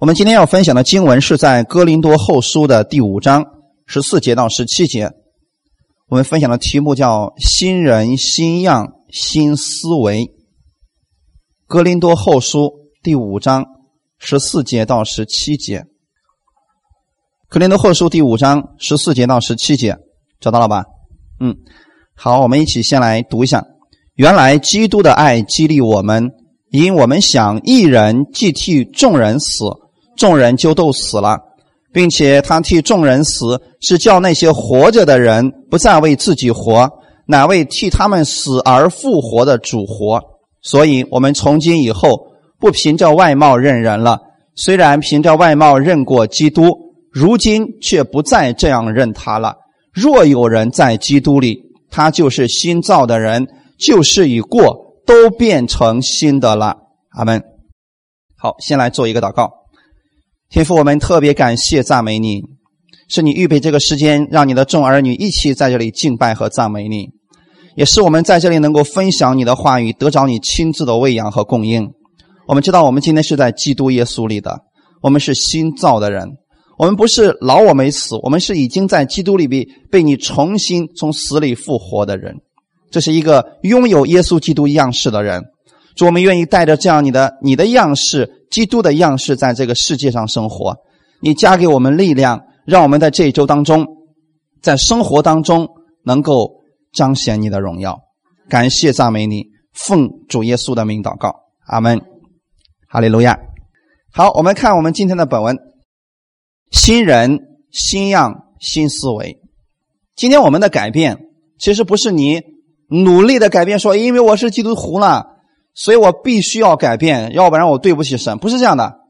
我们今天要分享的经文是在哥林多后书的第五章十四节到十七节。我们分享的题目叫“新人、新样、新思维”。哥林多后书第五章十四节到十七节。哥林多后书第五章十四节到十七节，找到了吧？嗯，好，我们一起先来读一下。原来基督的爱激励我们，因我们想一人既替众人死。众人就都死了，并且他替众人死，是叫那些活着的人不再为自己活，乃为替他们死而复活的主活。所以，我们从今以后不凭着外貌认人了。虽然凭着外貌认过基督，如今却不再这样认他了。若有人在基督里，他就是新造的人，旧事已过，都变成新的了。阿门。好，先来做一个祷告。天父，我们特别感谢赞美你，是你预备这个时间，让你的众儿女一起在这里敬拜和赞美你，也是我们在这里能够分享你的话语，得着你亲自的喂养和供应。我们知道，我们今天是在基督耶稣里的，我们是新造的人，我们不是老我没死，我们是已经在基督里边被你重新从死里复活的人。这是一个拥有耶稣基督样式的人。主，我们愿意带着这样你的你的样式，基督的样式，在这个世界上生活。你加给我们力量，让我们在这一周当中，在生活当中能够彰显你的荣耀。感谢赞美你，奉主耶稣的名祷告，阿门。哈利路亚。好，我们看我们今天的本文：新人、新样、新思维。今天我们的改变，其实不是你努力的改变，说因为我是基督徒了。所以我必须要改变，要不然我对不起神。不是这样的，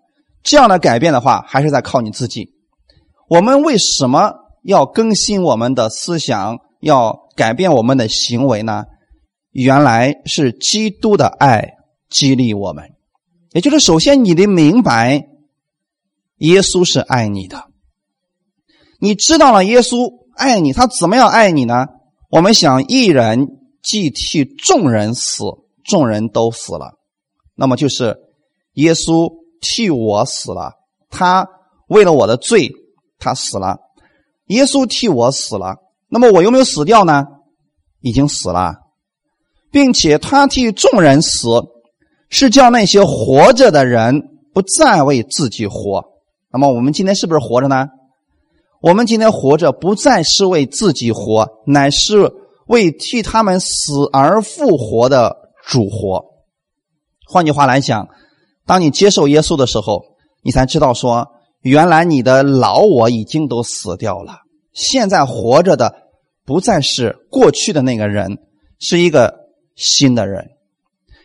这样的改变的话，还是在靠你自己。我们为什么要更新我们的思想，要改变我们的行为呢？原来是基督的爱激励我们，也就是首先你得明白，耶稣是爱你的。你知道了耶稣爱你，他怎么样爱你呢？我们想一人既替众人死。众人都死了，那么就是耶稣替我死了。他为了我的罪，他死了。耶稣替我死了，那么我有没有死掉呢？已经死了，并且他替众人死，是叫那些活着的人不再为自己活。那么我们今天是不是活着呢？我们今天活着不再是为自己活，乃是为替他们死而复活的。主活，换句话来讲，当你接受耶稣的时候，你才知道说，原来你的老我已经都死掉了，现在活着的不再是过去的那个人，是一个新的人，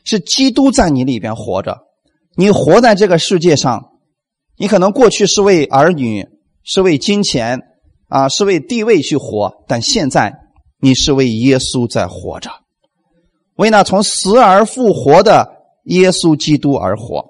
是基督在你里边活着。你活在这个世界上，你可能过去是为儿女，是为金钱，啊，是为地位去活，但现在你是为耶稣在活着。为那从死而复活的耶稣基督而活，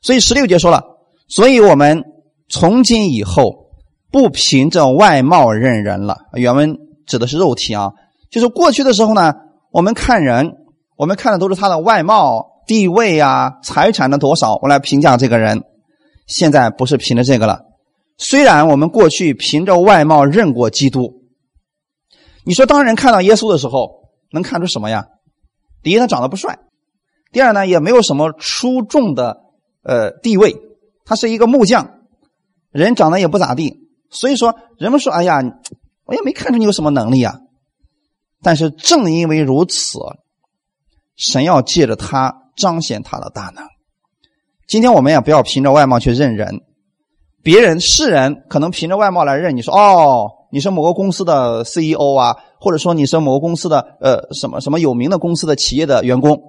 所以十六节说了，所以我们从今以后不凭着外貌认人了。原文指的是肉体啊，就是过去的时候呢，我们看人，我们看的都是他的外貌、地位啊、财产的多少，我来评价这个人。现在不是凭着这个了。虽然我们过去凭着外貌认过基督，你说当人看到耶稣的时候。能看出什么呀？第一，他长得不帅；第二呢，也没有什么出众的呃地位，他是一个木匠，人长得也不咋地。所以说，人们说：“哎呀，我也没看出你有什么能力啊。”但是正因为如此，神要借着他彰显他的大能。今天我们也不要凭着外貌去认人，别人世人可能凭着外貌来认你，说：“哦，你是某个公司的 CEO 啊。”或者说你是某个公司的呃什么什么有名的公司的企业的员工，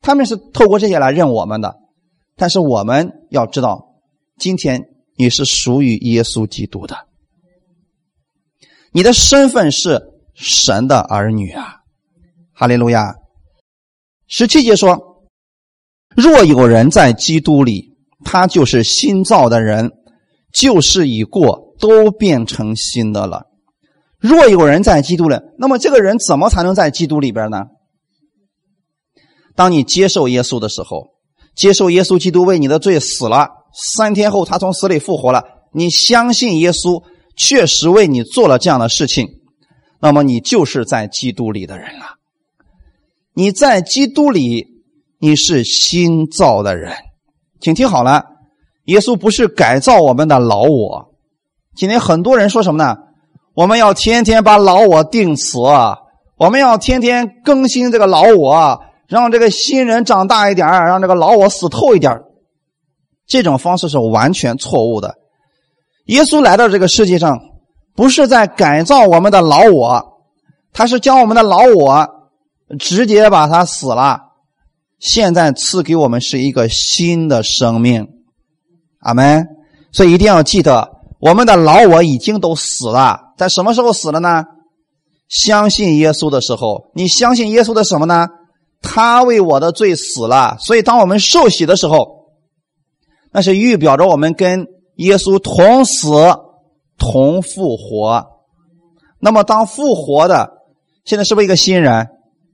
他们是透过这些来认我们的。但是我们要知道，今天你是属于耶稣基督的，你的身份是神的儿女啊！哈利路亚。十七节说：若有人在基督里，他就是新造的人，旧事已过，都变成新的了。若有人在基督里，那么这个人怎么才能在基督里边呢？当你接受耶稣的时候，接受耶稣基督为你的罪死了，三天后他从死里复活了，你相信耶稣确实为你做了这样的事情，那么你就是在基督里的人了。你在基督里，你是新造的人。请听好了，耶稣不是改造我们的老我。今天很多人说什么呢？我们要天天把老我定死，我们要天天更新这个老我，让这个新人长大一点让这个老我死透一点这种方式是完全错误的。耶稣来到这个世界上，不是在改造我们的老我，他是将我们的老我直接把他死了，现在赐给我们是一个新的生命。阿门。所以一定要记得。我们的老我已经都死了，在什么时候死了呢？相信耶稣的时候，你相信耶稣的什么呢？他为我的罪死了，所以当我们受洗的时候，那是预表着我们跟耶稣同死同复活。那么当复活的，现在是不是一个新人？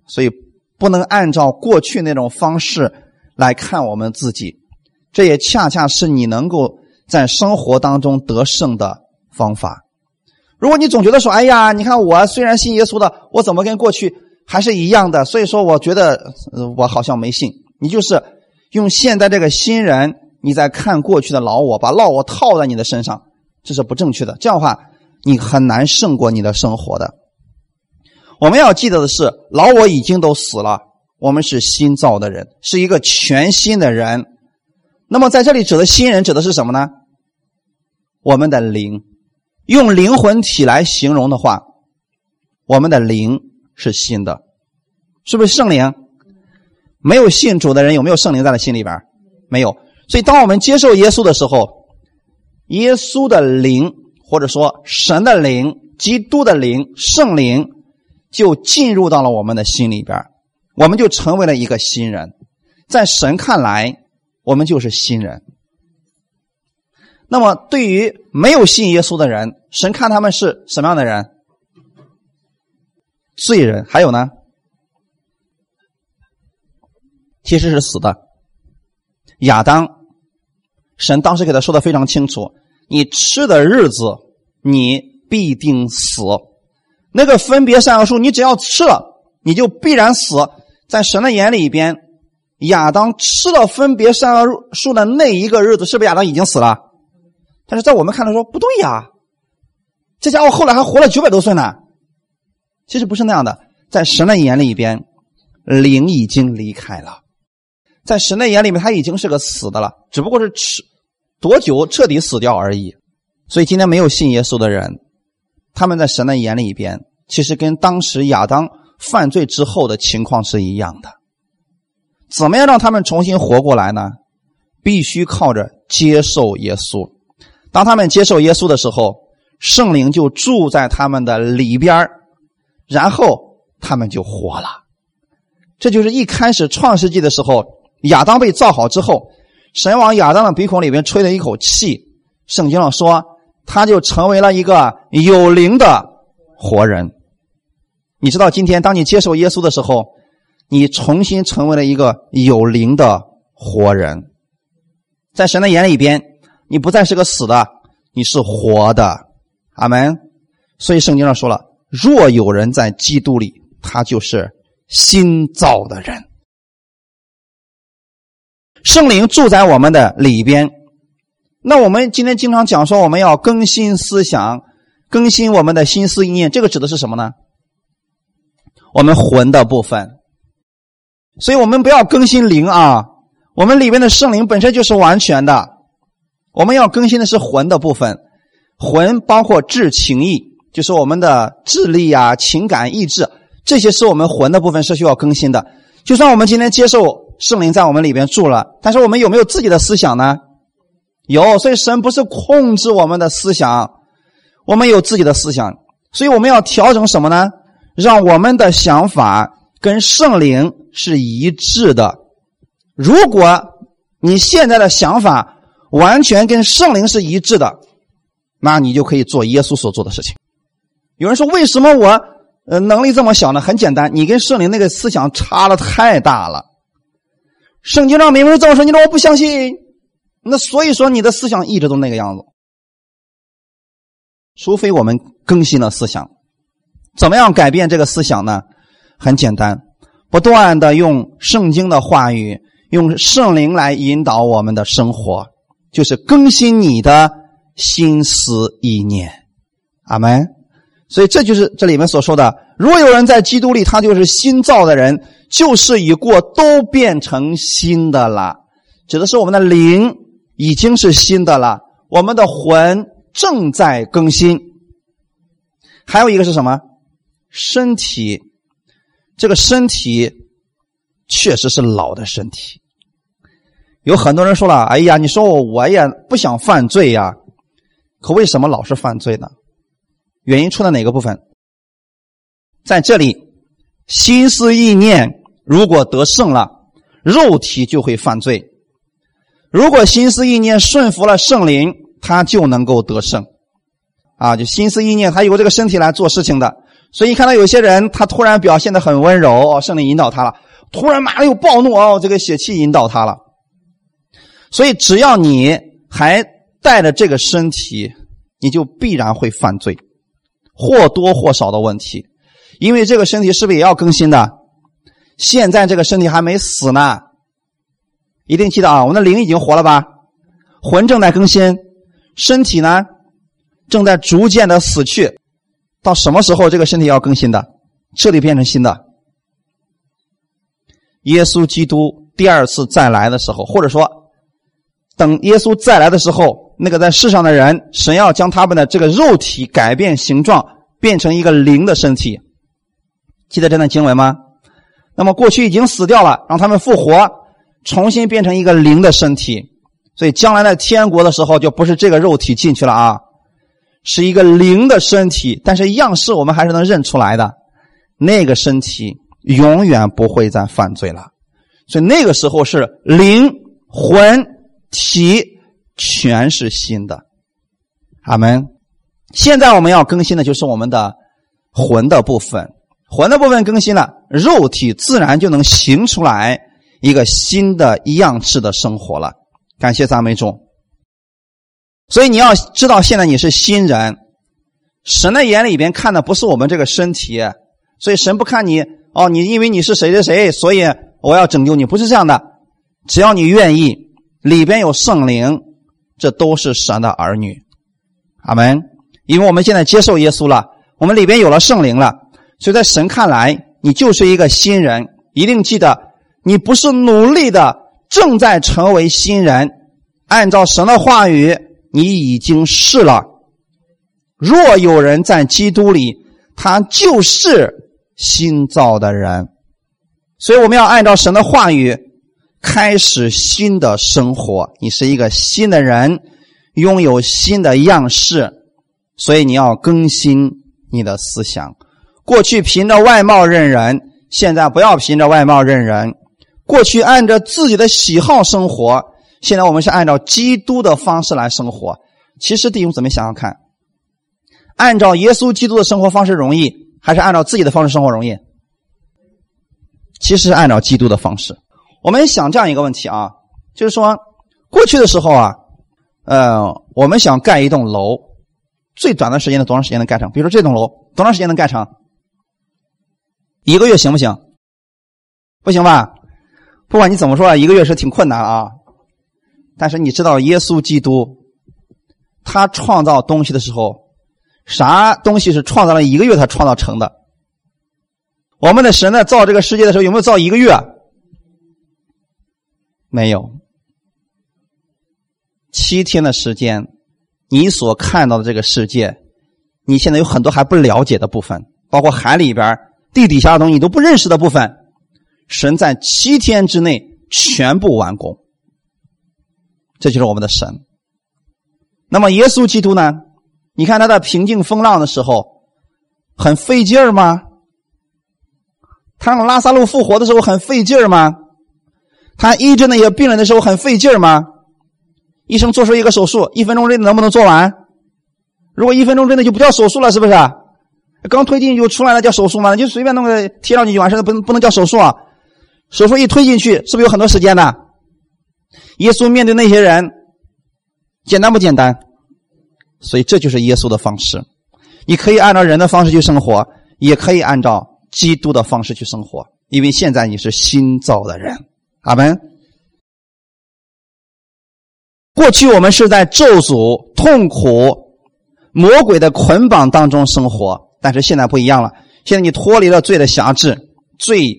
所以不能按照过去那种方式来看我们自己，这也恰恰是你能够。在生活当中得胜的方法。如果你总觉得说：“哎呀，你看我虽然信耶稣的，我怎么跟过去还是一样的？”所以说，我觉得我好像没信。你就是用现在这个新人，你在看过去的老我，把老我套在你的身上，这是不正确的。这样的话，你很难胜过你的生活的。我们要记得的是，老我已经都死了，我们是新造的人，是一个全新的人。那么在这里指的新人指的是什么呢？我们的灵，用灵魂体来形容的话，我们的灵是新的，是不是圣灵？没有信主的人有没有圣灵在他心里边？没有。所以，当我们接受耶稣的时候，耶稣的灵或者说神的灵、基督的灵、圣灵就进入到了我们的心里边，我们就成为了一个新人。在神看来，我们就是新人。那么，对于没有信耶稣的人，神看他们是什么样的人？罪人。还有呢？其实是死的。亚当，神当时给他说的非常清楚：你吃的日子，你必定死。那个分别善恶树，你只要吃了，你就必然死。在神的眼里边，亚当吃了分别善恶树的那一个日子，是不是亚当已经死了？但是在我们看来说不对呀，这家伙后来还活了九百多岁呢。其实不是那样的，在神的眼里边，灵已经离开了，在神的眼里面他已经是个死的了，只不过是吃多久彻底死掉而已。所以今天没有信耶稣的人，他们在神的眼里边，其实跟当时亚当犯罪之后的情况是一样的。怎么样让他们重新活过来呢？必须靠着接受耶稣。当他们接受耶稣的时候，圣灵就住在他们的里边然后他们就活了。这就是一开始创世纪的时候，亚当被造好之后，神往亚当的鼻孔里面吹了一口气，圣经上说，他就成为了一个有灵的活人。你知道，今天当你接受耶稣的时候，你重新成为了一个有灵的活人，在神的眼里边。你不再是个死的，你是活的，阿门。所以圣经上说了：“若有人在基督里，他就是新造的人。”圣灵住在我们的里边。那我们今天经常讲说，我们要更新思想，更新我们的心思意念，这个指的是什么呢？我们魂的部分。所以我们不要更新灵啊，我们里边的圣灵本身就是完全的。我们要更新的是魂的部分，魂包括智、情、意，就是我们的智力啊、情感、意志，这些是我们魂的部分是需要更新的。就算我们今天接受圣灵在我们里边住了，但是我们有没有自己的思想呢？有，所以神不是控制我们的思想，我们有自己的思想，所以我们要调整什么呢？让我们的想法跟圣灵是一致的。如果你现在的想法，完全跟圣灵是一致的，那你就可以做耶稣所做的事情。有人说：“为什么我呃能力这么小呢？”很简单，你跟圣灵那个思想差的太大了。圣经上明明这么说，你说我不相信，那所以说你的思想一直都那个样子，除非我们更新了思想。怎么样改变这个思想呢？很简单，不断的用圣经的话语，用圣灵来引导我们的生活，就是更新你的心思意念。阿门。所以这就是这里面所说的：如果有人在基督里，他就是新造的人，旧事已过，都变成新的了。指的是我们的灵已经是新的了，我们的魂正在更新。还有一个是什么？身体，这个身体确实是老的身体。有很多人说了：“哎呀，你说我我也不想犯罪呀，可为什么老是犯罪呢？原因出在哪个部分？在这里，心思意念如果得胜了，肉体就会犯罪；如果心思意念顺服了圣灵，他就能够得胜。啊，就心思意念，他有这个身体来做事情的。”所以，看到有些人，他突然表现的很温柔，圣灵引导他了；突然马上又暴怒哦，这个血气引导他了。所以，只要你还带着这个身体，你就必然会犯罪，或多或少的问题。因为这个身体是不是也要更新的？现在这个身体还没死呢，一定记得啊！我们的灵已经活了吧？魂正在更新，身体呢正在逐渐的死去。到什么时候这个身体要更新的，彻底变成新的？耶稣基督第二次再来的时候，或者说等耶稣再来的时候，那个在世上的人，神要将他们的这个肉体改变形状，变成一个灵的身体。记得这段经文吗？那么过去已经死掉了，让他们复活，重新变成一个灵的身体。所以将来在天国的时候，就不是这个肉体进去了啊。是一个灵的身体，但是样式我们还是能认出来的。那个身体永远不会再犯罪了，所以那个时候是灵魂体全是新的。阿门。现在我们要更新的就是我们的魂的部分，魂的部分更新了，肉体自然就能行出来一个新的样式的生活了。感谢赞美主。所以你要知道，现在你是新人，神的眼里边看的不是我们这个身体，所以神不看你哦，你因为你是谁谁谁，所以我要拯救你，不是这样的。只要你愿意，里边有圣灵，这都是神的儿女。阿门。因为我们现在接受耶稣了，我们里边有了圣灵了，所以在神看来，你就是一个新人。一定记得，你不是努力的，正在成为新人，按照神的话语。你已经是了。若有人在基督里，他就是新造的人。所以我们要按照神的话语开始新的生活。你是一个新的人，拥有新的样式，所以你要更新你的思想。过去凭着外貌认人，现在不要凭着外貌认人。过去按照自己的喜好生活。现在我们是按照基督的方式来生活。其实弟兄姊妹想想看，按照耶稣基督的生活方式容易，还是按照自己的方式生活容易？其实按照基督的方式。我们想这样一个问题啊，就是说，过去的时候啊，呃，我们想盖一栋楼，最短的时间的多长时间能盖成？比如说这栋楼多长时间能盖成？一个月行不行？不行吧？不管你怎么说啊，一个月是挺困难啊。但是你知道，耶稣基督他创造东西的时候，啥东西是创造了一个月他创造成的？我们的神在造这个世界的时候，有没有造一个月？没有，七天的时间，你所看到的这个世界，你现在有很多还不了解的部分，包括海里边、地底下的东西你都不认识的部分，神在七天之内全部完工。这就是我们的神。那么耶稣基督呢？你看他在平静风浪的时候，很费劲儿吗？他让拉萨路复活的时候很费劲儿吗？他医治那些病人的时候很费劲吗？医生做出一个手术，一分钟之内能不能做完？如果一分钟之内就不叫手术了，是不是？刚推进去就出来了，叫手术吗？就随便弄个贴上去就完事了，不能不能叫手术啊？手术一推进去，是不是有很多时间的？耶稣面对那些人，简单不简单？所以这就是耶稣的方式。你可以按照人的方式去生活，也可以按照基督的方式去生活，因为现在你是新造的人。阿门。过去我们是在咒诅、痛苦、魔鬼的捆绑当中生活，但是现在不一样了。现在你脱离了罪的辖制，罪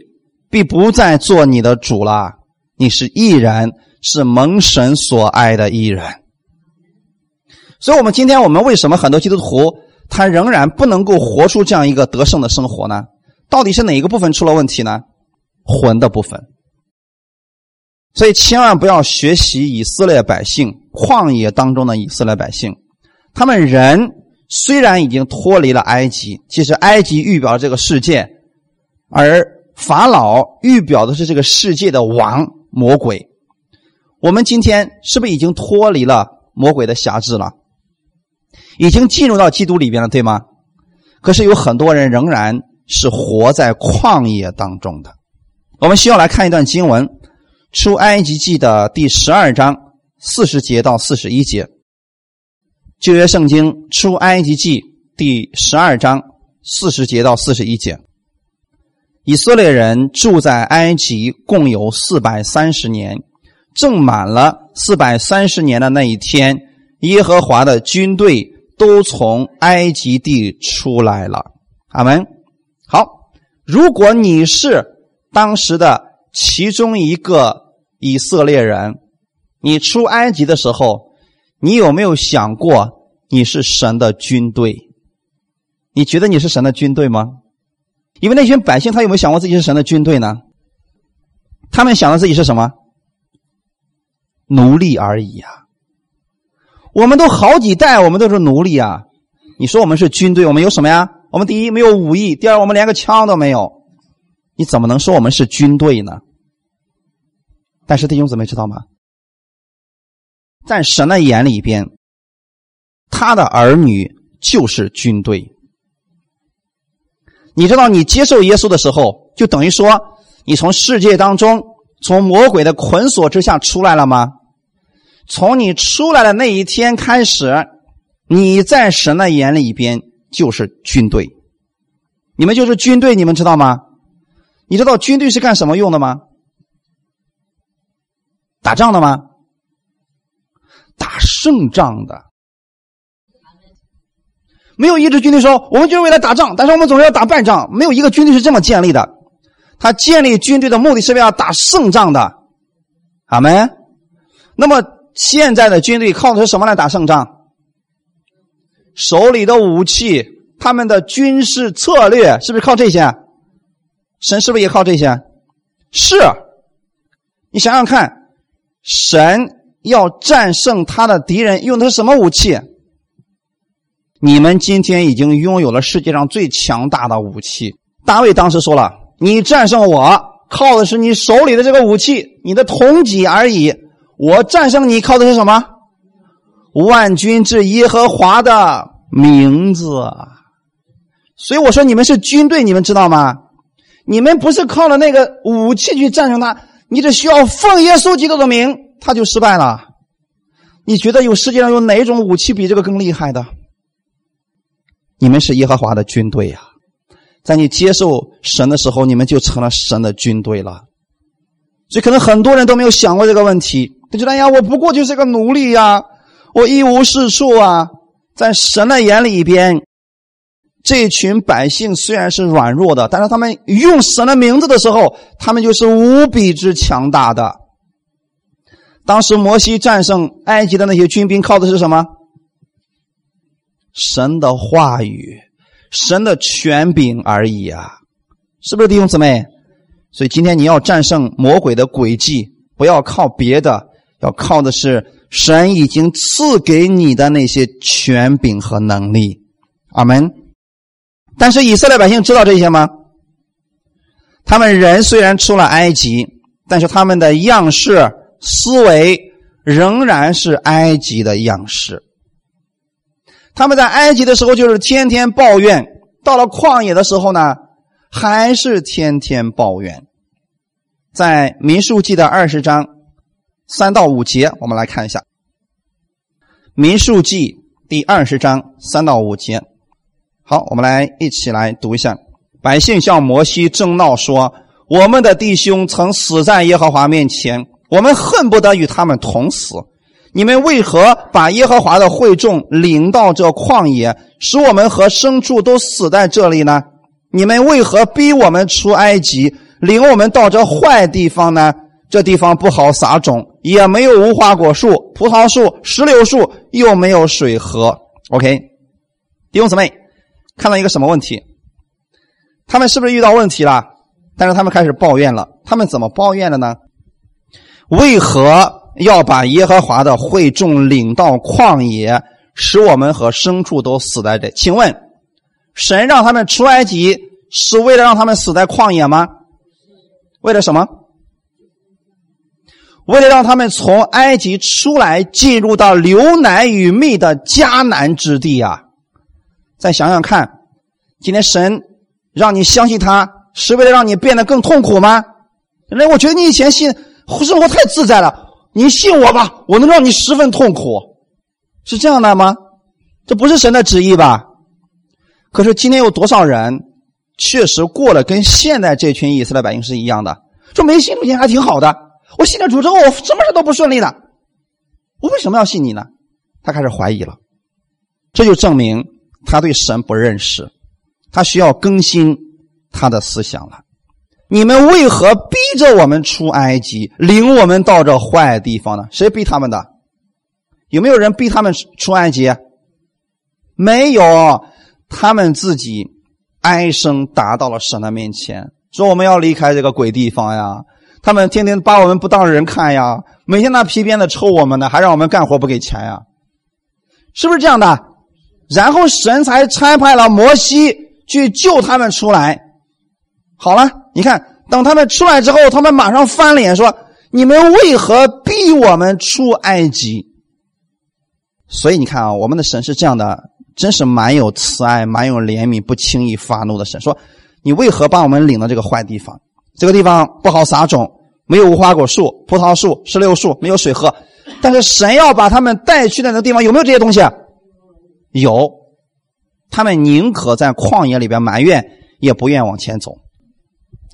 必不再做你的主了。你是义人，是蒙神所爱的义人。所以，我们今天我们为什么很多基督徒他仍然不能够活出这样一个得胜的生活呢？到底是哪一个部分出了问题呢？魂的部分。所以，千万不要学习以色列百姓旷野当中的以色列百姓，他们人虽然已经脱离了埃及，其实埃及预表这个世界，而法老预表的是这个世界的王魔鬼。我们今天是不是已经脱离了魔鬼的辖制了？已经进入到基督里边了，对吗？可是有很多人仍然是活在旷野当中的。我们需要来看一段经文，《出埃及记》的第十二章四十节到四十一节。旧约圣经《出埃及记》第十二章四十节到四十一节。以色列人住在埃及共有四百三十年，正满了四百三十年的那一天，耶和华的军队。都从埃及地出来了，阿门。好，如果你是当时的其中一个以色列人，你出埃及的时候，你有没有想过你是神的军队？你觉得你是神的军队吗？因为那群百姓，他有没有想过自己是神的军队呢？他们想的自己是什么？奴隶而已呀。我们都好几代，我们都是奴隶啊！你说我们是军队，我们有什么呀？我们第一没有武艺，第二我们连个枪都没有，你怎么能说我们是军队呢？但是弟兄姊妹知道吗？在神的眼里边，他的儿女就是军队。你知道，你接受耶稣的时候，就等于说你从世界当中，从魔鬼的捆锁之下出来了吗？从你出来的那一天开始，你在神的眼里边就是军队，你们就是军队，你们知道吗？你知道军队是干什么用的吗？打仗的吗？打胜仗的。没有一支军队说我们就是为了打仗，但是我们总是要打败仗。没有一个军队是这么建立的，他建立军队的目的是为了打胜仗的。阿门。那么。现在的军队靠的是什么来打胜仗？手里的武器，他们的军事策略是不是靠这些？神是不是也靠这些？是。你想想看，神要战胜他的敌人，用的是什么武器？你们今天已经拥有了世界上最强大的武器。大卫当时说了：“你战胜我，靠的是你手里的这个武器，你的铜戟而已。”我战胜你靠的是什么？万军之耶和华的名字。所以我说你们是军队，你们知道吗？你们不是靠着那个武器去战胜他，你只需要奉耶稣基督的名，他就失败了。你觉得有世界上有哪一种武器比这个更厉害的？你们是耶和华的军队呀，在你接受神的时候，你们就成了神的军队了。所以可能很多人都没有想过这个问题。他觉得：“哎呀，我不过就是个奴隶呀，我一无是处啊！”在神的眼里边，这群百姓虽然是软弱的，但是他们用神的名字的时候，他们就是无比之强大的。当时摩西战胜埃及的那些军兵，靠的是什么？神的话语，神的权柄而已啊！是不是弟兄姊妹？所以今天你要战胜魔鬼的诡计，不要靠别的。要靠的是神已经赐给你的那些权柄和能力，阿门。但是以色列百姓知道这些吗？他们人虽然出了埃及，但是他们的样式、思维仍然是埃及的样式。他们在埃及的时候就是天天抱怨，到了旷野的时候呢，还是天天抱怨。在民数记的二十章。三到五节，我们来看一下。民数记第二十章三到五节。好，我们来一起来读一下。百姓向摩西争闹说：“我们的弟兄曾死在耶和华面前，我们恨不得与他们同死。你们为何把耶和华的会众领到这旷野，使我们和牲畜都死在这里呢？你们为何逼我们出埃及，领我们到这坏地方呢？”这地方不好撒种，也没有无花果树、葡萄树、石榴树，又没有水河。OK，弟兄姊妹，看到一个什么问题？他们是不是遇到问题了？但是他们开始抱怨了。他们怎么抱怨的呢？为何要把耶和华的会众领到旷野，使我们和牲畜都死在这？请问，神让他们出埃及是为了让他们死在旷野吗？为了什么？为了让他们从埃及出来，进入到流奶与蜜的迦南之地啊！再想想看，今天神让你相信他，是为了让你变得更痛苦吗？那我觉得你以前信生活太自在了，你信我吧，我能让你十分痛苦，是这样的吗？这不是神的旨意吧？可是今天有多少人确实过了跟现在这群以色列百姓是一样的？说没信主前还挺好的。我信了主之后，我什么事都不顺利了。我为什么要信你呢？他开始怀疑了，这就证明他对神不认识，他需要更新他的思想了。你们为何逼着我们出埃及，领我们到这坏地方呢？谁逼他们的？有没有人逼他们出埃及？没有，他们自己哀声达到了神的面前，说我们要离开这个鬼地方呀。他们天天把我们不当人看呀，每天拿皮鞭子抽我们呢，还让我们干活不给钱呀，是不是这样的？然后神才差派了摩西去救他们出来。好了，你看，等他们出来之后，他们马上翻脸说：“你们为何逼我们出埃及？”所以你看啊，我们的神是这样的，真是蛮有慈爱、蛮有怜悯、不轻易发怒的神。说：“你为何把我们领到这个坏地方？”这个地方不好撒种，没有无花果树、葡萄树、石榴树，没有水喝。但是神要把他们带去的那个地方有没有这些东西？有，他们宁可在旷野里边埋怨，也不愿往前走。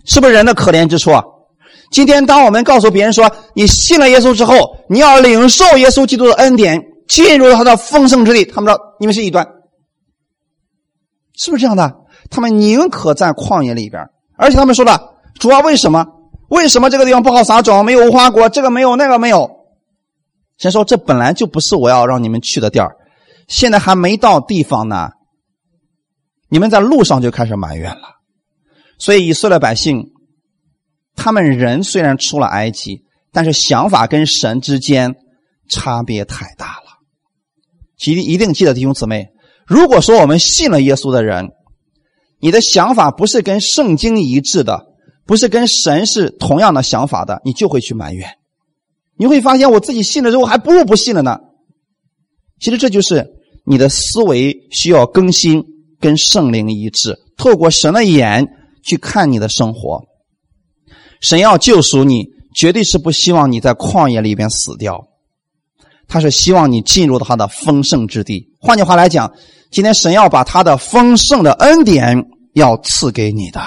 是不是人的可怜之处？啊？今天当我们告诉别人说你信了耶稣之后，你要领受耶稣基督的恩典，进入他的丰盛之地，他们说你们是异端，是不是这样的？他们宁可在旷野里边，而且他们说了。主要为什么？为什么这个地方不好撒种？没有无花果，这个没有，那个没有。先说这本来就不是我要让你们去的地儿，现在还没到地方呢。你们在路上就开始埋怨了。所以以色列百姓，他们人虽然出了埃及，但是想法跟神之间差别太大了。一定一定记得弟兄姊妹，如果说我们信了耶稣的人，你的想法不是跟圣经一致的。不是跟神是同样的想法的，你就会去埋怨。你会发现，我自己信了之后，还不如不信了呢。其实这就是你的思维需要更新，跟圣灵一致，透过神的眼去看你的生活。神要救赎你，绝对是不希望你在旷野里边死掉，他是希望你进入他的丰盛之地。换句话来讲，今天神要把他的丰盛的恩典要赐给你的。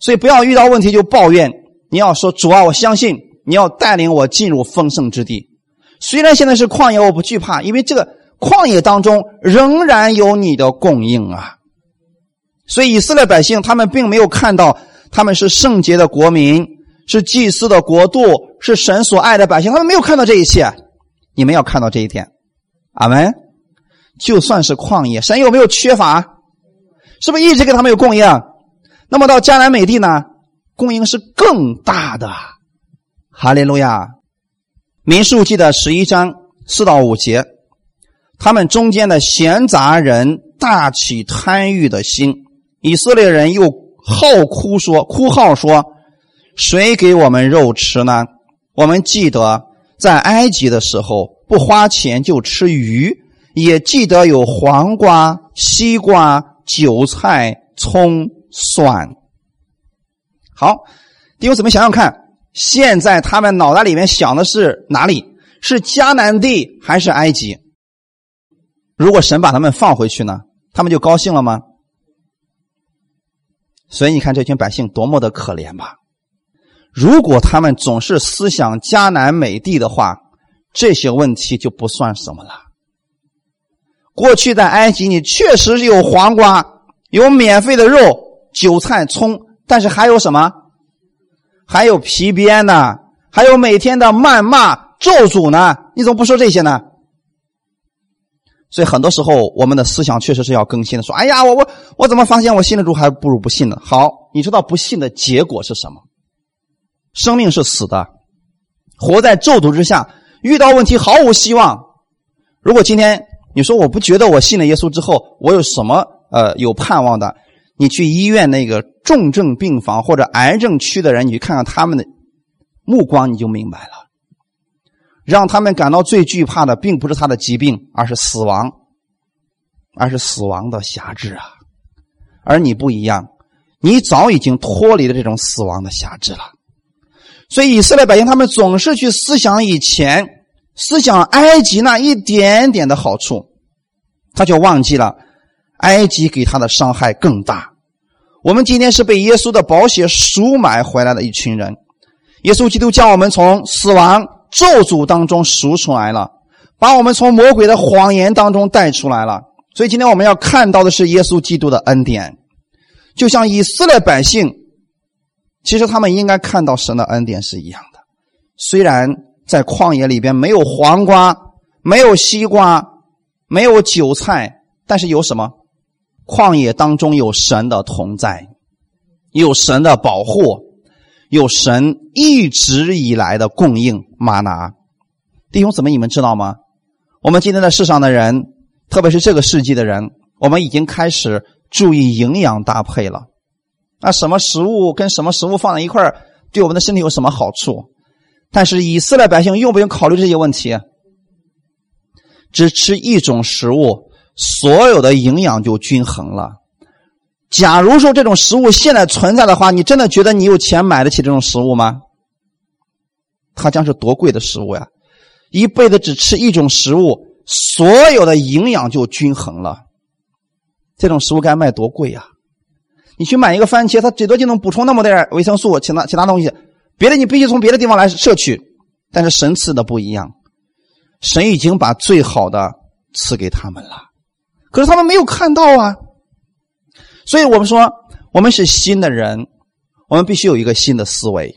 所以不要遇到问题就抱怨，你要说主啊，我相信你要带领我进入丰盛之地。虽然现在是旷野，我不惧怕，因为这个旷野当中仍然有你的供应啊。所以以色列百姓他们并没有看到他们是圣洁的国民，是祭司的国度，是神所爱的百姓，他们没有看到这一切。你们要看到这一点，阿门。就算是旷野，神有没有缺乏？是不是一直给他们有供应？那么到迦南美地呢，供应是更大的。哈利路亚！民数记的十一章四到五节，他们中间的闲杂人大起贪欲的心，以色列人又号哭说：“哭号说，谁给我们肉吃呢？我们记得在埃及的时候，不花钱就吃鱼，也记得有黄瓜、西瓜、韭菜、葱。”蒜好，弟兄姊妹想想看，现在他们脑袋里面想的是哪里？是迦南地还是埃及？如果神把他们放回去呢，他们就高兴了吗？所以你看这群百姓多么的可怜吧！如果他们总是思想迦南美地的话，这些问题就不算什么了。过去在埃及，你确实有黄瓜，有免费的肉、韭菜、葱，但是还有什么？还有皮鞭呢？还有每天的谩骂、咒诅呢？你怎么不说这些呢？所以很多时候，我们的思想确实是要更新的。说：“哎呀，我我我怎么发现我信了主还不如不信呢？”好，你知道不信的结果是什么？生命是死的，活在咒诅之下，遇到问题毫无希望。如果今天你说我不觉得我信了耶稣之后我有什么呃有盼望的，你去医院那个重症病房或者癌症区的人，你去看看他们的目光，你就明白了。让他们感到最惧怕的，并不是他的疾病，而是死亡，而是死亡的辖制啊！而你不一样，你早已经脱离了这种死亡的辖制了。所以以色列百姓他们总是去思想以前，思想埃及那一点点的好处，他就忘记了埃及给他的伤害更大。我们今天是被耶稣的宝血赎买回来的一群人，耶稣基督将我们从死亡。咒诅当中赎出来了，把我们从魔鬼的谎言当中带出来了。所以今天我们要看到的是耶稣基督的恩典，就像以色列百姓，其实他们应该看到神的恩典是一样的。虽然在旷野里边没有黄瓜，没有西瓜，没有韭菜，但是有什么？旷野当中有神的同在，有神的保护。有神一直以来的供应，玛拿弟兄姊妹，你们知道吗？我们今天在世上的人，特别是这个世纪的人，我们已经开始注意营养搭配了。那什么食物跟什么食物放在一块，对我们的身体有什么好处？但是以色列百姓用不用考虑这些问题？只吃一种食物，所有的营养就均衡了。假如说这种食物现在存在的话，你真的觉得你有钱买得起这种食物吗？它将是多贵的食物呀！一辈子只吃一种食物，所有的营养就均衡了。这种食物该卖多贵呀？你去买一个番茄，它最多就能补充那么点维生素，其他其他东西，别的你必须从别的地方来摄取。但是神赐的不一样，神已经把最好的赐给他们了，可是他们没有看到啊。所以我们说，我们是新的人，我们必须有一个新的思维，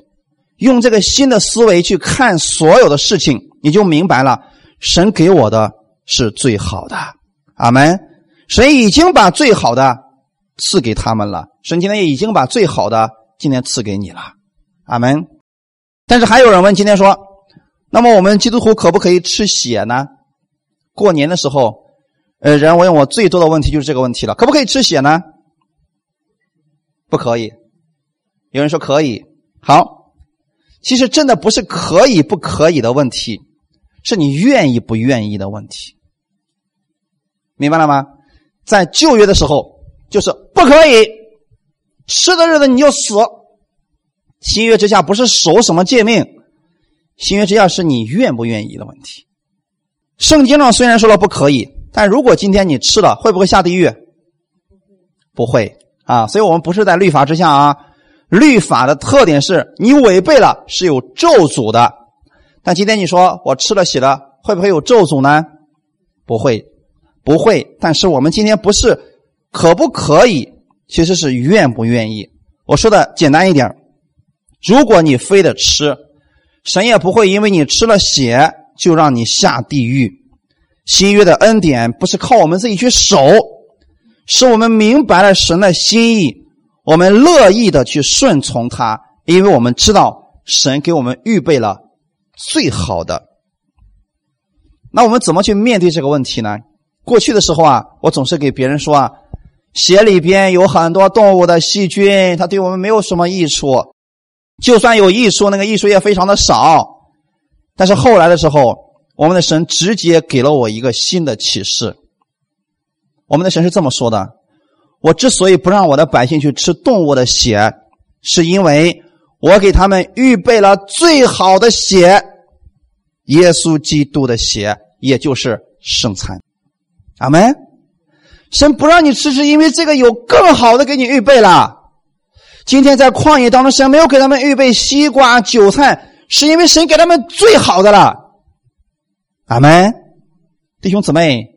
用这个新的思维去看所有的事情，你就明白了，神给我的是最好的。阿门。神已经把最好的赐给他们了，神今天也已经把最好的今天赐给你了。阿门。但是还有人问，今天说，那么我们基督徒可不可以吃血呢？过年的时候，呃，人问我最多的问题就是这个问题了，可不可以吃血呢？不可以，有人说可以。好，其实真的不是可以不可以的问题，是你愿意不愿意的问题。明白了吗？在旧约的时候，就是不可以吃的日子你就死。新约之下不是守什么诫命，新约之下是你愿不愿意的问题。圣经上虽然说了不可以，但如果今天你吃了，会不会下地狱？不会。啊，所以我们不是在律法之下啊。律法的特点是你违背了是有咒诅的。但今天你说我吃了血了，会不会有咒诅呢？不会，不会。但是我们今天不是可不可以，其实是愿不愿意。我说的简单一点，如果你非得吃，神也不会因为你吃了血就让你下地狱。新约的恩典不是靠我们自己去守。是我们明白了神的心意，我们乐意的去顺从他，因为我们知道神给我们预备了最好的。那我们怎么去面对这个问题呢？过去的时候啊，我总是给别人说啊，血里边有很多动物的细菌，它对我们没有什么益处，就算有益处，那个益处也非常的少。但是后来的时候，我们的神直接给了我一个新的启示。我们的神是这么说的：“我之所以不让我的百姓去吃动物的血，是因为我给他们预备了最好的血。耶稣基督的血，也就是圣餐。阿门。神不让你吃，是因为这个有更好的给你预备了。今天在旷野当中，神没有给他们预备西瓜、韭菜，是因为神给他们最好的了。阿门，弟兄姊妹，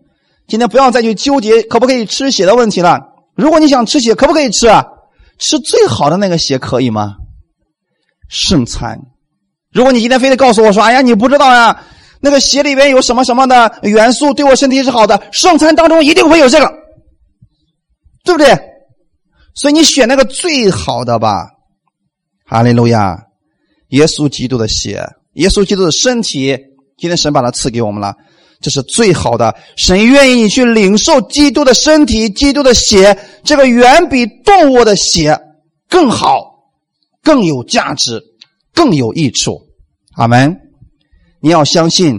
今天不要再去纠结可不可以吃血的问题了。如果你想吃血，可不可以吃啊？吃最好的那个血可以吗？圣餐。如果你今天非得告诉我说：“哎呀，你不知道呀，那个血里边有什么什么的元素对我身体是好的。”圣餐当中一定会有这个，对不对？所以你选那个最好的吧。哈利路亚，耶稣基督的血，耶稣基督的身体。今天神把它赐给我们了，这是最好的。神愿意你去领受基督的身体、基督的血，这个远比动物的血更好、更有价值、更有益处。阿门。你要相信，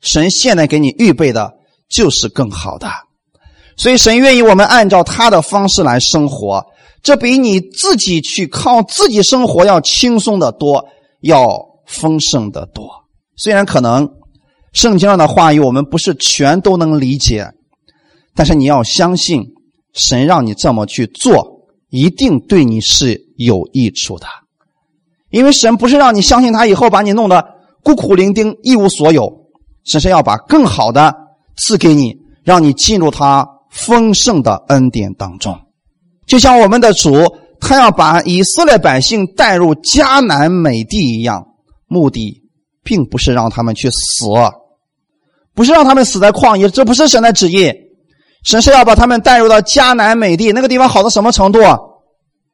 神现在给你预备的就是更好的，所以神愿意我们按照他的方式来生活，这比你自己去靠自己生活要轻松的多，要丰盛的多。虽然可能圣经上的话语我们不是全都能理解，但是你要相信神让你这么去做，一定对你是有益处的。因为神不是让你相信他以后把你弄得孤苦伶仃一无所有，神是要把更好的赐给你，让你进入他丰盛的恩典当中。就像我们的主，他要把以色列百姓带入迦南美地一样，目的。并不是让他们去死，不是让他们死在旷野，这不是神的旨意。神是要把他们带入到迦南美地，那个地方好到什么程度？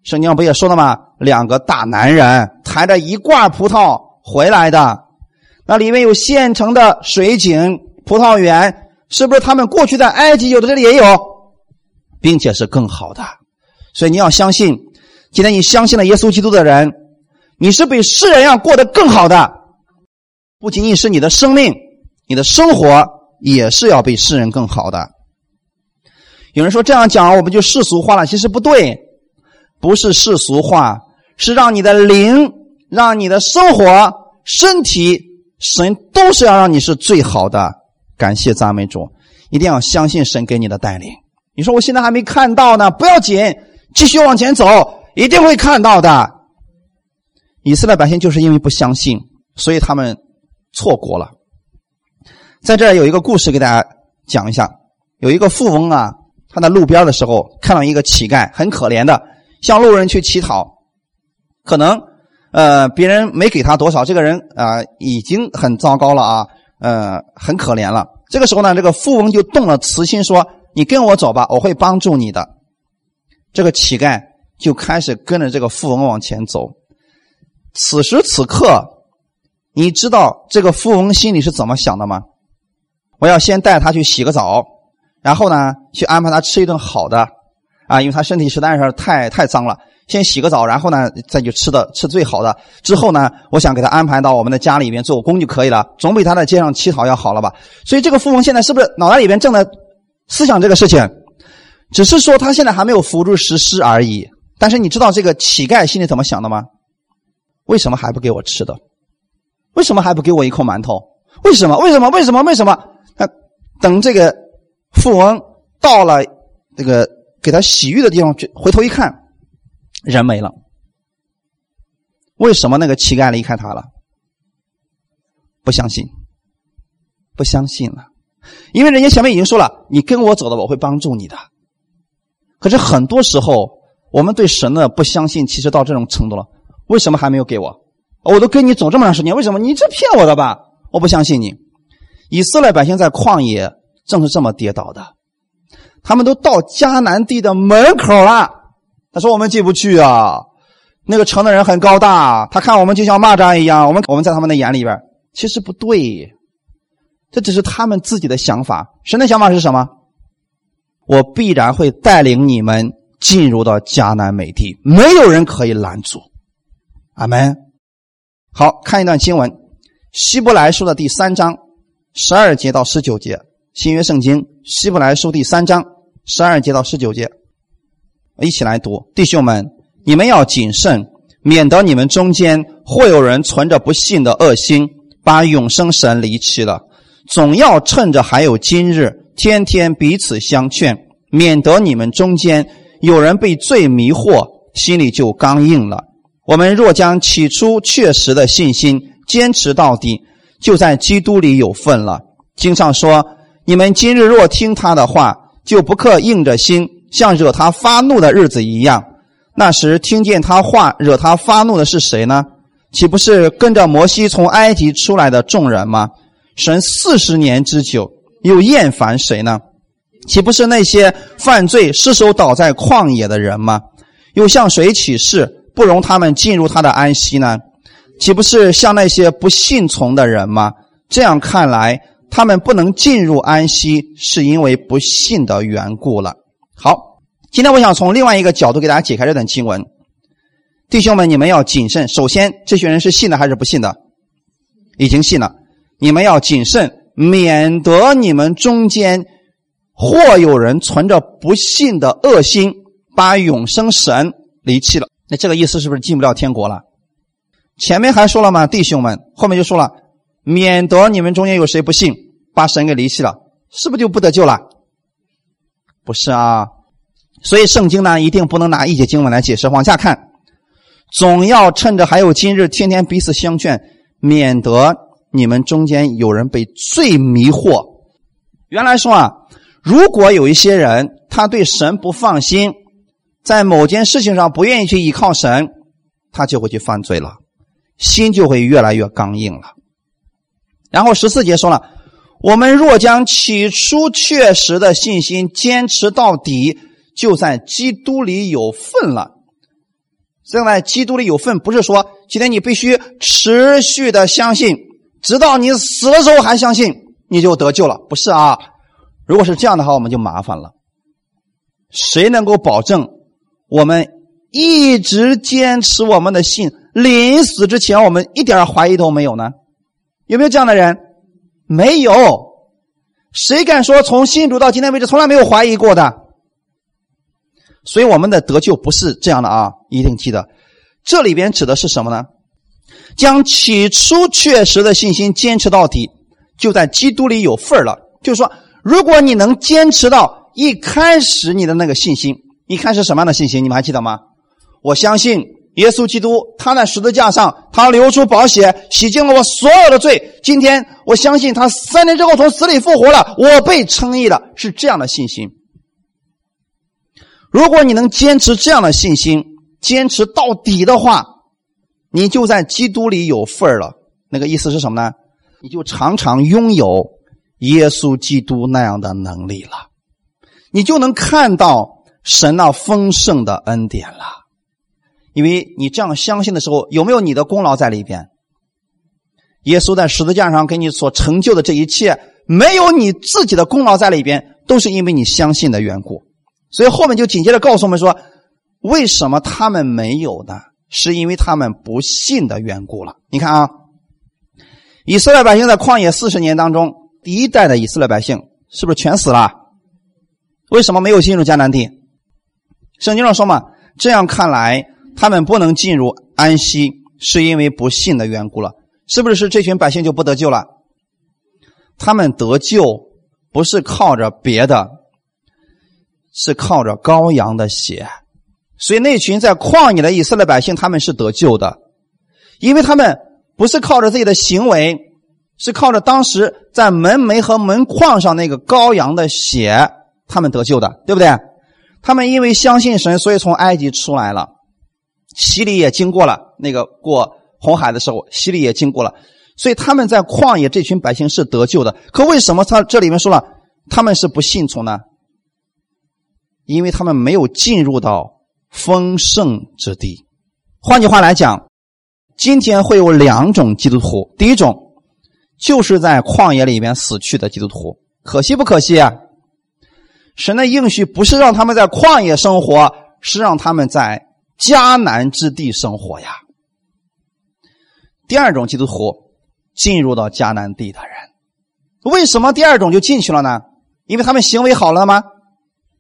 圣经不也说了吗？两个大男人抬着一罐葡萄回来的，那里面有现成的水井、葡萄园，是不是他们过去在埃及有的？这里也有，并且是更好的。所以你要相信，今天你相信了耶稣基督的人，你是比世人要过得更好的。不仅仅是你的生命，你的生活也是要比世人更好的。有人说这样讲我们就世俗化了，其实不对，不是世俗化，是让你的灵、让你的生活、身体、神都是要让你是最好的。感谢赞美主，一定要相信神给你的带领。你说我现在还没看到呢，不要紧，继续往前走，一定会看到的。以色列百姓就是因为不相信，所以他们。错过了，在这儿有一个故事给大家讲一下。有一个富翁啊，他在路边的时候看到一个乞丐，很可怜的向路人去乞讨。可能呃别人没给他多少，这个人啊已经很糟糕了啊，呃很可怜了。这个时候呢，这个富翁就动了慈心，说：“你跟我走吧，我会帮助你的。”这个乞丐就开始跟着这个富翁往前走。此时此刻。你知道这个富翁心里是怎么想的吗？我要先带他去洗个澡，然后呢，去安排他吃一顿好的，啊，因为他身体实在是太太脏了。先洗个澡，然后呢，再去吃的吃最好的。之后呢，我想给他安排到我们的家里边做工就可以了，总比他在街上乞讨要好了吧？所以这个富翁现在是不是脑袋里边正在思想这个事情？只是说他现在还没有付诸实施而已。但是你知道这个乞丐心里怎么想的吗？为什么还不给我吃的？为什么还不给我一口馒头？为什么？为什么？为什么？为什么？那等这个富翁到了这个给他洗浴的地方去，回头一看，人没了。为什么那个乞丐离开他了？不相信，不相信了，因为人家前面已经说了：“你跟我走的，我会帮助你的。”可是很多时候，我们对神的不相信，其实到这种程度了。为什么还没有给我？我都跟你走这么长时间，为什么你这骗我的吧？我不相信你。以色列百姓在旷野正是这么跌倒的，他们都到迦南地的门口了，他说我们进不去啊。那个城的人很高大，他看我们就像蚂蚱一样，我们我们在他们的眼里边其实不对，这只是他们自己的想法。神的想法是什么？我必然会带领你们进入到迦南美地，没有人可以拦阻。阿门。好看一段经文，《希伯来书》的第三章十二节到十九节，新约圣经《希伯来书》第三章十二节到十九节，一起来读。弟兄们，你们要谨慎，免得你们中间或有人存着不信的恶心，把永生神离弃了。总要趁着还有今日，天天彼此相劝，免得你们中间有人被罪迷惑，心里就刚硬了。我们若将起初确实的信心坚持到底，就在基督里有份了。经上说：“你们今日若听他的话，就不刻硬着心，像惹他发怒的日子一样。那时听见他话惹他发怒的是谁呢？岂不是跟着摩西从埃及出来的众人吗？神四十年之久，又厌烦谁呢？岂不是那些犯罪失手倒在旷野的人吗？又向谁起誓，不容他们进入他的安息呢？岂不是像那些不信从的人吗？这样看来。”他们不能进入安息，是因为不信的缘故了。好，今天我想从另外一个角度给大家解开这段经文。弟兄们，你们要谨慎。首先，这群人是信的还是不信的？已经信了。你们要谨慎，免得你们中间或有人存着不信的恶心，把永生神离弃了。那这个意思是不是进不了天国了？前面还说了吗？弟兄们，后面就说了。免得你们中间有谁不信，把神给离弃了，是不是就不得救了？不是啊，所以圣经呢一定不能拿一节经文来解释。往下看，总要趁着还有今日，天天彼此相劝，免得你们中间有人被罪迷惑。原来说啊，如果有一些人他对神不放心，在某件事情上不愿意去依靠神，他就会去犯罪了，心就会越来越刚硬了。然后十四节说了，我们若将起初确实的信心坚持到底，就在基督里有份了。现在基督里有份，不是说今天你必须持续的相信，直到你死的时候还相信，你就得救了，不是啊？如果是这样的话，我们就麻烦了。谁能够保证我们一直坚持我们的信，临死之前我们一点怀疑都没有呢？有没有这样的人？没有，谁敢说从信主到今天为止从来没有怀疑过的？所以我们的得救不是这样的啊！一定记得，这里边指的是什么呢？将起初确实的信心坚持到底，就在基督里有份了。就是说，如果你能坚持到一开始你的那个信心，一开始什么样的信心？你们还记得吗？我相信。耶稣基督，他在十字架上，他流出宝血，洗净了我所有的罪。今天，我相信他三年之后从死里复活了，我被称义了，是这样的信心。如果你能坚持这样的信心，坚持到底的话，你就在基督里有份了。那个意思是什么呢？你就常常拥有耶稣基督那样的能力了，你就能看到神那丰盛的恩典了。因为你这样相信的时候，有没有你的功劳在里边？耶稣在十字架上给你所成就的这一切，没有你自己的功劳在里边，都是因为你相信的缘故。所以后面就紧接着告诉我们说，为什么他们没有呢？是因为他们不信的缘故了。你看啊，以色列百姓在旷野四十年当中，第一代的以色列百姓是不是全死了？为什么没有进入迦南地？圣经上说嘛，这样看来。他们不能进入安息，是因为不信的缘故了，是不是？这群百姓就不得救了？他们得救不是靠着别的，是靠着羔羊的血。所以那群在旷野的以色列百姓，他们是得救的，因为他们不是靠着自己的行为，是靠着当时在门楣和门框上那个羔羊的血，他们得救的，对不对？他们因为相信神，所以从埃及出来了。洗礼也经过了，那个过红海的时候，洗礼也经过了，所以他们在旷野这群百姓是得救的。可为什么他这里面说了他们是不信从呢？因为他们没有进入到丰盛之地。换句话来讲，今天会有两种基督徒，第一种就是在旷野里面死去的基督徒，可惜不可惜啊？神的应许不是让他们在旷野生活，是让他们在。迦南之地生活呀。第二种基督徒进入到迦南地的人，为什么第二种就进去了呢？因为他们行为好了吗？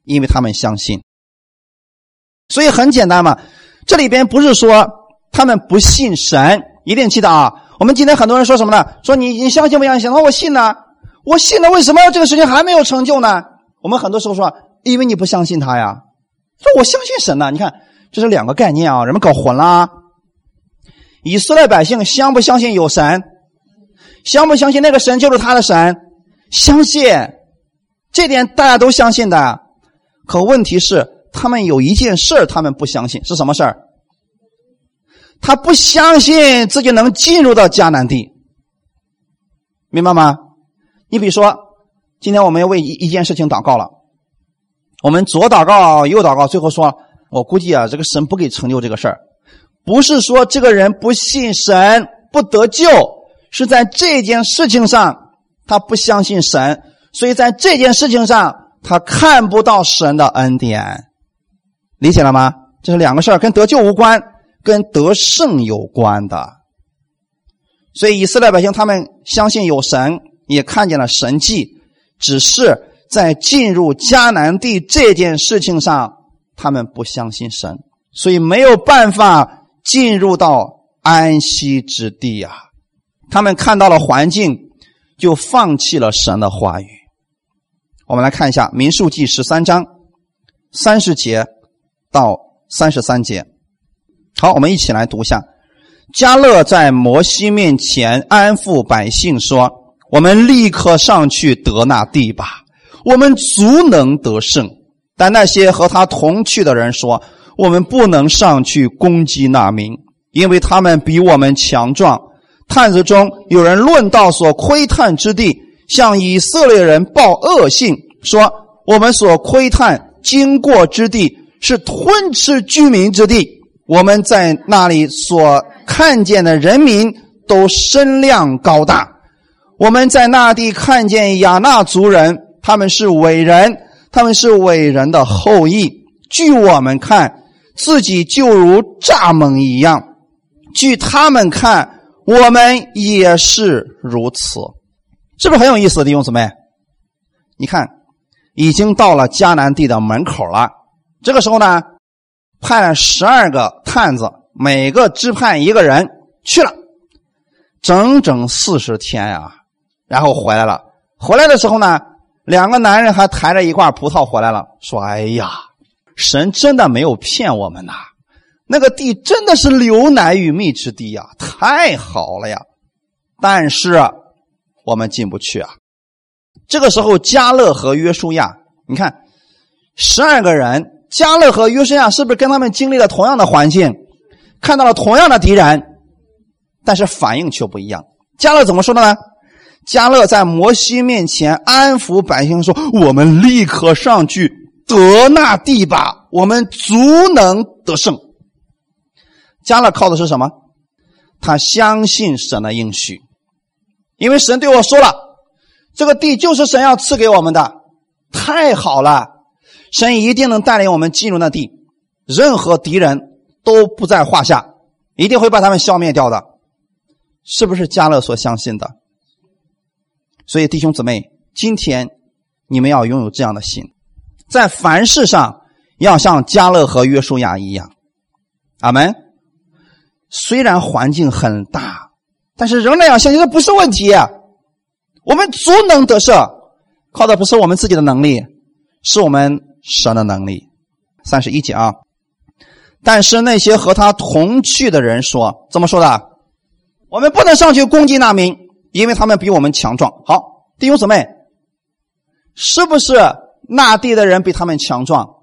因为他们相信。所以很简单嘛，这里边不是说他们不信神，一定记得啊。我们今天很多人说什么呢？说你你相信不相信？说我信呢，我信了，为什么这个事情还没有成就呢？我们很多时候说，因为你不相信他呀。说我相信神呢，你看这是两个概念啊，人们搞混了。以色列百姓相不相信有神？相不相信那个神就是他的神？相信，这点大家都相信的。可问题是，他们有一件事他们不相信，是什么事？他不相信自己能进入到迦南地，明白吗？你比如说，今天我们要为一一件事情祷告了，我们左祷告右祷告，最后说，我估计啊，这个神不给成就这个事儿，不是说这个人不信神不得救，是在这件事情上他不相信神，所以在这件事情上他看不到神的恩典，理解了吗？这是两个事儿，跟得救无关。跟得胜有关的，所以以色列百姓他们相信有神，也看见了神迹，只是在进入迦南地这件事情上，他们不相信神，所以没有办法进入到安息之地啊。他们看到了环境，就放弃了神的话语。我们来看一下《民数记》十三章三十节到三十三节。好，我们一起来读一下。加勒在摩西面前安抚百姓说：“我们立刻上去得那地吧，我们足能得胜。”但那些和他同去的人说：“我们不能上去攻击那民，因为他们比我们强壮。”探子中有人论到所窥探之地，向以色列人报恶信，说：“我们所窥探经过之地是吞吃居民之地。”我们在那里所看见的人民都身量高大，我们在那地看见亚纳族人，他们是伟人，他们是伟人的后裔。据我们看，自己就如蚱蜢一样；据他们看，我们也是如此，是不是很有意思弟兄姊妹？你看，已经到了迦南地的门口了。这个时候呢？派了十二个探子，每个支派一个人去了，整整四十天呀，然后回来了。回来的时候呢，两个男人还抬着一罐葡萄回来了，说：“哎呀，神真的没有骗我们呐，那个地真的是流奶与蜜之地呀，太好了呀！但是我们进不去啊。”这个时候，加勒和约书亚，你看，十二个人。加勒和约书亚是不是跟他们经历了同样的环境，看到了同样的敌人，但是反应却不一样？加勒怎么说的呢？加勒在摩西面前安抚百姓说：“我们立刻上去得那地吧，我们足能得胜。”加勒靠的是什么？他相信神的应许，因为神对我说了，这个地就是神要赐给我们的，太好了。神一定能带领我们进入那地，任何敌人都不在话下，一定会把他们消灭掉的，是不是加勒所相信的？所以弟兄姊妹，今天你们要拥有这样的心，在凡事上要像加勒和约书亚一样。阿门。虽然环境很大，但是仍然要相信这不是问题。我们足能得胜，靠的不是我们自己的能力，是我们。神的能力，三十一节啊！但是那些和他同去的人说：“怎么说的？我们不能上去攻击那民，因为他们比我们强壮。”好，弟兄姊妹，是不是那地的人比他们强壮？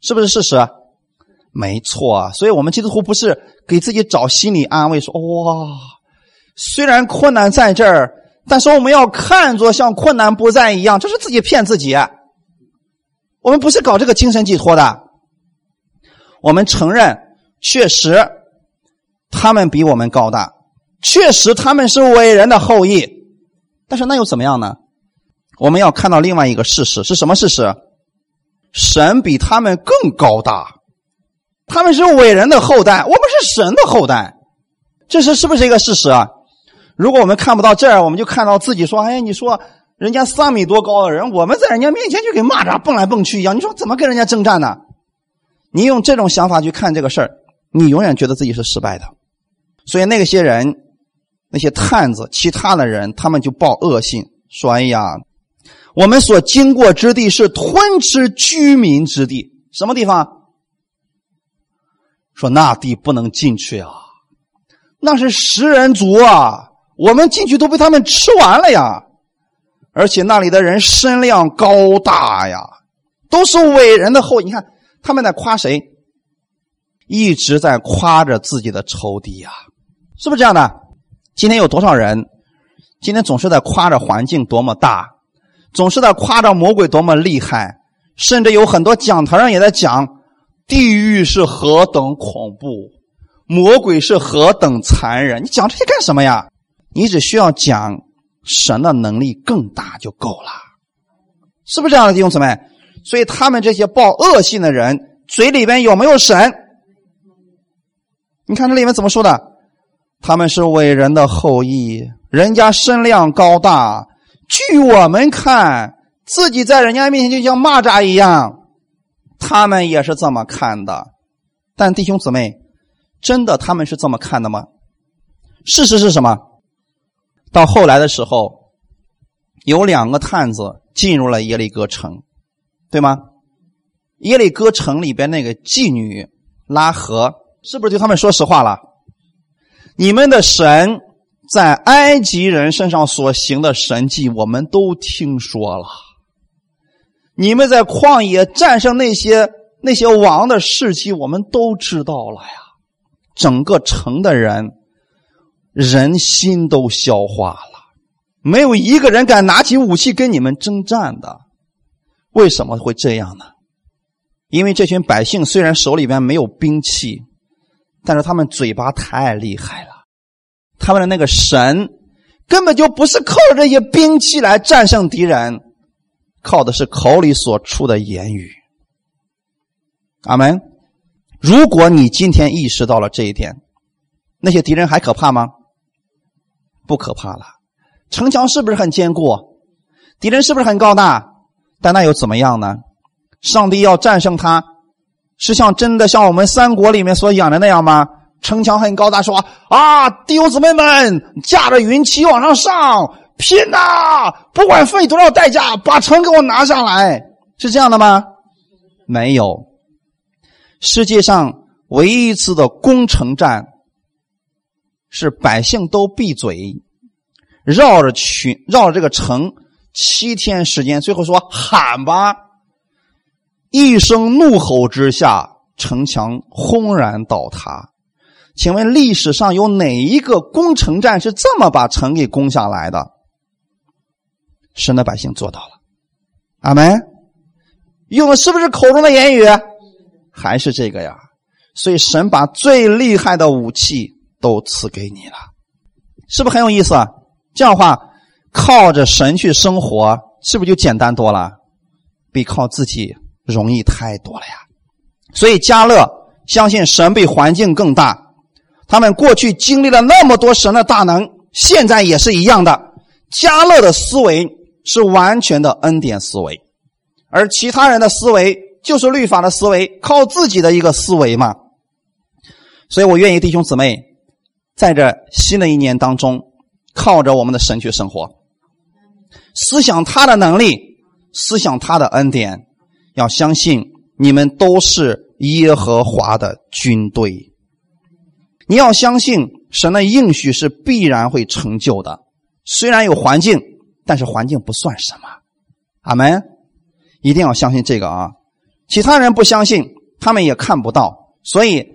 是不是事实？没错。所以，我们基督徒不是给自己找心理安慰，说：“哇，虽然困难在这儿，但是我们要看作像困难不在一样。”这是自己骗自己。我们不是搞这个精神寄托的，我们承认，确实他们比我们高大，确实他们是伟人的后裔，但是那又怎么样呢？我们要看到另外一个事实是什么事实？神比他们更高大，他们是伟人的后代，我们是神的后代，这是是不是一个事实啊？如果我们看不到这儿，我们就看到自己说：“哎，你说。”人家三米多高的人，我们在人家面前就跟蚂蚱蹦来蹦去一样。你说怎么跟人家征战呢？你用这种想法去看这个事儿，你永远觉得自己是失败的。所以那些人那些探子、其他的人，他们就报恶信，说：“哎呀，我们所经过之地是吞吃居民之地，什么地方？说那地不能进去啊，那是食人族啊，我们进去都被他们吃完了呀。而且那里的人身量高大呀，都是伟人的后裔。你看他们在夸谁？一直在夸着自己的仇敌呀，是不是这样的？”今天有多少人？今天总是在夸着环境多么大，总是在夸着魔鬼多么厉害，甚至有很多讲台上也在讲地狱是何等恐怖，魔鬼是何等残忍。你讲这些干什么呀？你只需要讲神的能力更大就够了，是不是这样的弟兄姊妹？所以他们这些报恶信的人嘴里边有没有神？你看这里面怎么说的？他们是伟人的后裔，人家身量高大，据我们看，自己在人家面前就像蚂蚱一样。他们也是这么看的，但弟兄姊妹，真的他们是这么看的吗？事实是什么？到后来的时候，有两个探子进入了耶利哥城，对吗？耶利哥城里边那个妓女拉合，是不是对他们说实话了？你们的神在埃及人身上所行的神迹，我们都听说了。你们在旷野战胜那些那些王的事迹，我们都知道了呀。整个城的人人心都消化了，没有一个人敢拿起武器跟你们征战的。为什么会这样呢？因为这群百姓虽然手里边没有兵器。但是他们嘴巴太厉害了，他们的那个神根本就不是靠这些兵器来战胜敌人，靠的是口里所出的言语。阿门。如果你今天意识到了这一点，那些敌人还可怕吗？不可怕了。城墙是不是很坚固？敌人是不是很高大？但那又怎么样呢？上帝要战胜他。是像真的像我们三国里面所演的那样吗？城墙很高大，说啊，弟兄姊妹们，驾着云旗往上上，拼呐！不管费多少代价，把城给我拿下来，是这样的吗？没有。世界上唯一一次的攻城战，是百姓都闭嘴，绕着群绕着这个城七天时间，最后说喊吧。一声怒吼之下，城墙轰然倒塌。请问历史上有哪一个攻城战是这么把城给攻下来的？神的百姓做到了，阿门。用的是不是口中的言语？还是这个呀？所以神把最厉害的武器都赐给你了，是不是很有意思啊？这样的话，靠着神去生活，是不是就简单多了？比靠自己。容易太多了呀，所以加勒相信神比环境更大。他们过去经历了那么多神的大能，现在也是一样的。加勒的思维是完全的恩典思维，而其他人的思维就是律法的思维，靠自己的一个思维嘛。所以我愿意弟兄姊妹在这新的一年当中，靠着我们的神去生活，思想他的能力，思想他的恩典。要相信你们都是耶和华的军队。你要相信神的应许是必然会成就的。虽然有环境，但是环境不算什么。阿门！一定要相信这个啊！其他人不相信，他们也看不到。所以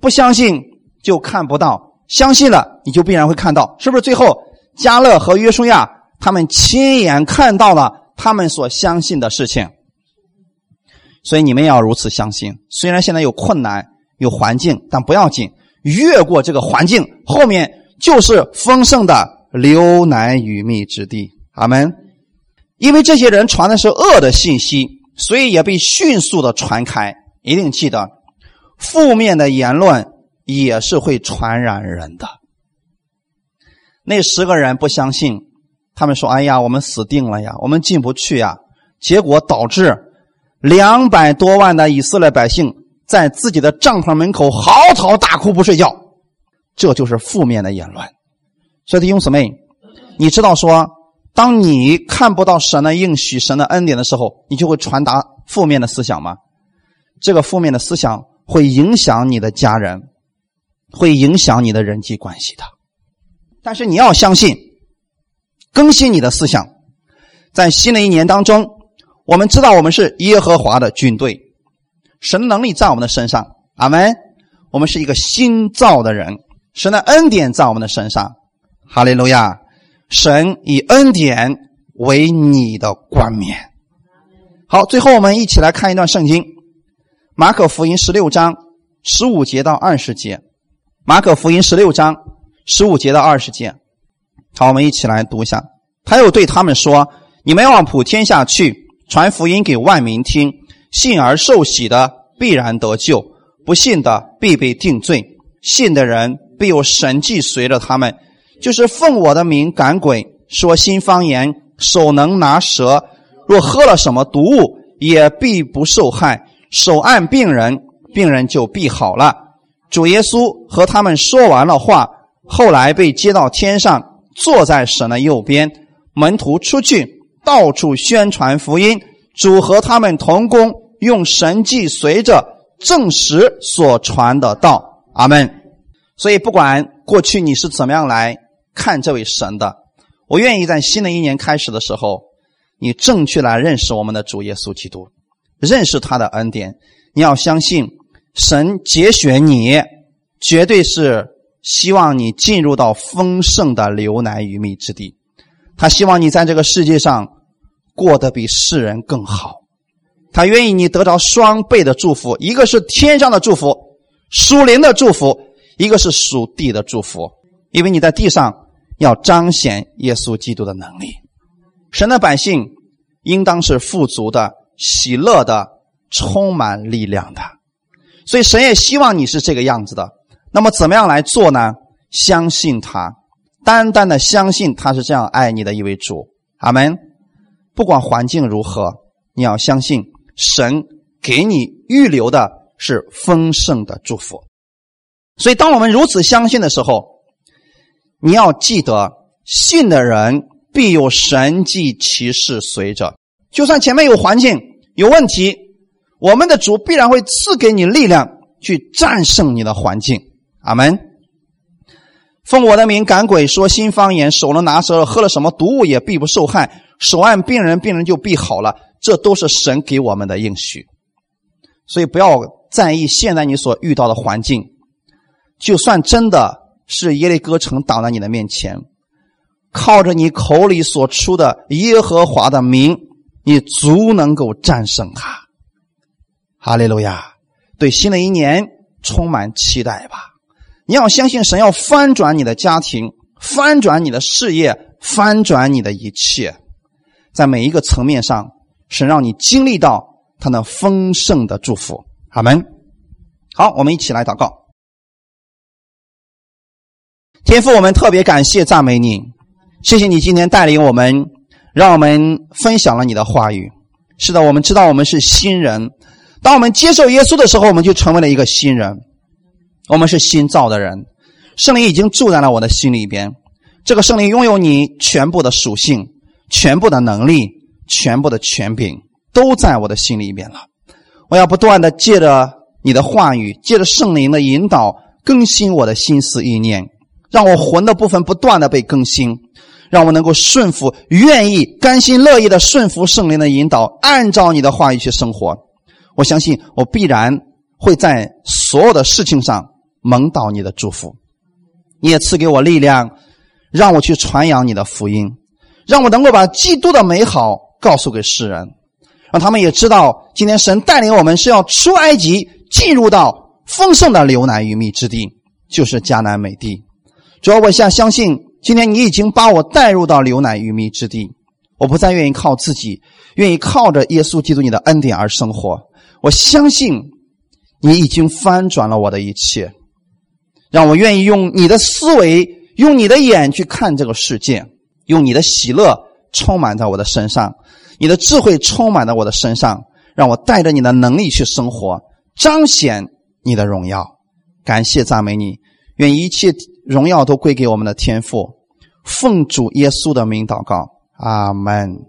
不相信就看不到，相信了你就必然会看到。是不是？最后加勒和约书亚他们亲眼看到了他们所相信的事情。所以你们要如此相信。虽然现在有困难、有环境，但不要紧，越过这个环境，后面就是丰盛的流奶与蜜之地。阿门。因为这些人传的是恶的信息，所以也被迅速的传开。一定记得，负面的言论也是会传染人的。那十个人不相信，他们说：“哎呀，我们死定了呀，我们进不去呀。”结果导致。两百多万的以色列百姓在自己的帐篷门口嚎啕大哭不睡觉，这就是负面的言论。所以弟兄姊妹，你知道说，当你看不到神的应许、神的恩典的时候，你就会传达负面的思想吗？这个负面的思想会影响你的家人，会影响你的人际关系的。但是你要相信，更新你的思想，在新的一年当中，我们知道我们是耶和华的军队，神能力在我们的身上。阿门。我们是一个新造的人，神的恩典在我们的身上。哈利路亚！神以恩典为你的冠冕。好，最后我们一起来看一段圣经，《马可福音》十六章十五节到二十节，《马可福音》十六章十五节到二十节。好，我们一起来读一下。他又对他们说：“你们要往普天下去，传福音给万民听。信而受洗的必然得救。”不信的必被定罪，信的人必有神迹随着他们，就是奉我的名赶鬼，说新方言，手能拿蛇，若喝了什么毒物，也必不受害。手按病人，病人就必好了。主耶稣和他们说完了话，后来被接到天上，坐在神的右边。门徒出去，到处宣传福音。主和他们同工，用神迹随着。证实所传的道，阿门。所以，不管过去你是怎么样来看这位神的，我愿意在新的一年开始的时候，你正确来认识我们的主耶稣基督，认识他的恩典。你要相信，神节选你，绝对是希望你进入到丰盛的流奶与蜜之地。他希望你在这个世界上过得比世人更好。他愿意你得到双倍的祝福，一个是天上的祝福，属灵的祝福；一个是属地的祝福。因为你在地上要彰显耶稣基督的能力。神的百姓应当是富足的、喜乐的、充满力量的。所以神也希望你是这个样子的。那么怎么样来做呢？相信他，单单的相信他是这样爱你的一位主。阿门。不管环境如何，你要相信。神给你预留的是丰盛的祝福，所以当我们如此相信的时候，你要记得，信的人必有神迹奇事随着。就算前面有环境有问题，我们的主必然会赐给你力量去战胜你的环境。阿门。奉我的名赶鬼，说新方言，手能拿蛇，喝了什么毒物也必不受害，手按病人，病人就必好了。这都是神给我们的应许，所以不要在意现在你所遇到的环境。就算真的是耶利哥城挡在你的面前，靠着你口里所出的耶和华的名，你足能够战胜他。哈利路亚！对新的一年充满期待吧！你要相信神要翻转你的家庭，翻转你的事业，翻转你的一切，在每一个层面上。神让你经历到他那丰盛的祝福，阿门。好，我们一起来祷告。天父，我们特别感谢赞美你，谢谢你今天带领我们，让我们分享了你的话语。是的，我们知道我们是新人，当我们接受耶稣的时候，我们就成为了一个新人，我们是新造的人。圣灵已经住在了我的心里边，这个圣灵拥有你全部的属性，全部的能力。全部的权柄都在我的心里边了。我要不断的借着你的话语，借着圣灵的引导，更新我的心思意念，让我魂的部分不断的被更新，让我能够顺服、愿意、甘心乐意的顺服圣灵的引导，按照你的话语去生活。我相信我必然会在所有的事情上蒙到你的祝福。你也赐给我力量，让我去传扬你的福音，让我能够把基督的美好。告诉给世人，让他们也知道，今天神带领我们是要出埃及，进入到丰盛的流奶与蜜之地，就是迦南美地。主要我现相信，今天你已经把我带入到流奶与蜜之地，我不再愿意靠自己，愿意靠着耶稣基督你的恩典而生活。我相信你已经翻转了我的一切，让我愿意用你的思维，用你的眼去看这个世界，用你的喜乐。充满在我的身上，你的智慧充满在我的身上，让我带着你的能力去生活，彰显你的荣耀。感谢赞美你，愿一切荣耀都归给我们的天父，奉主耶稣的名祷告，阿门。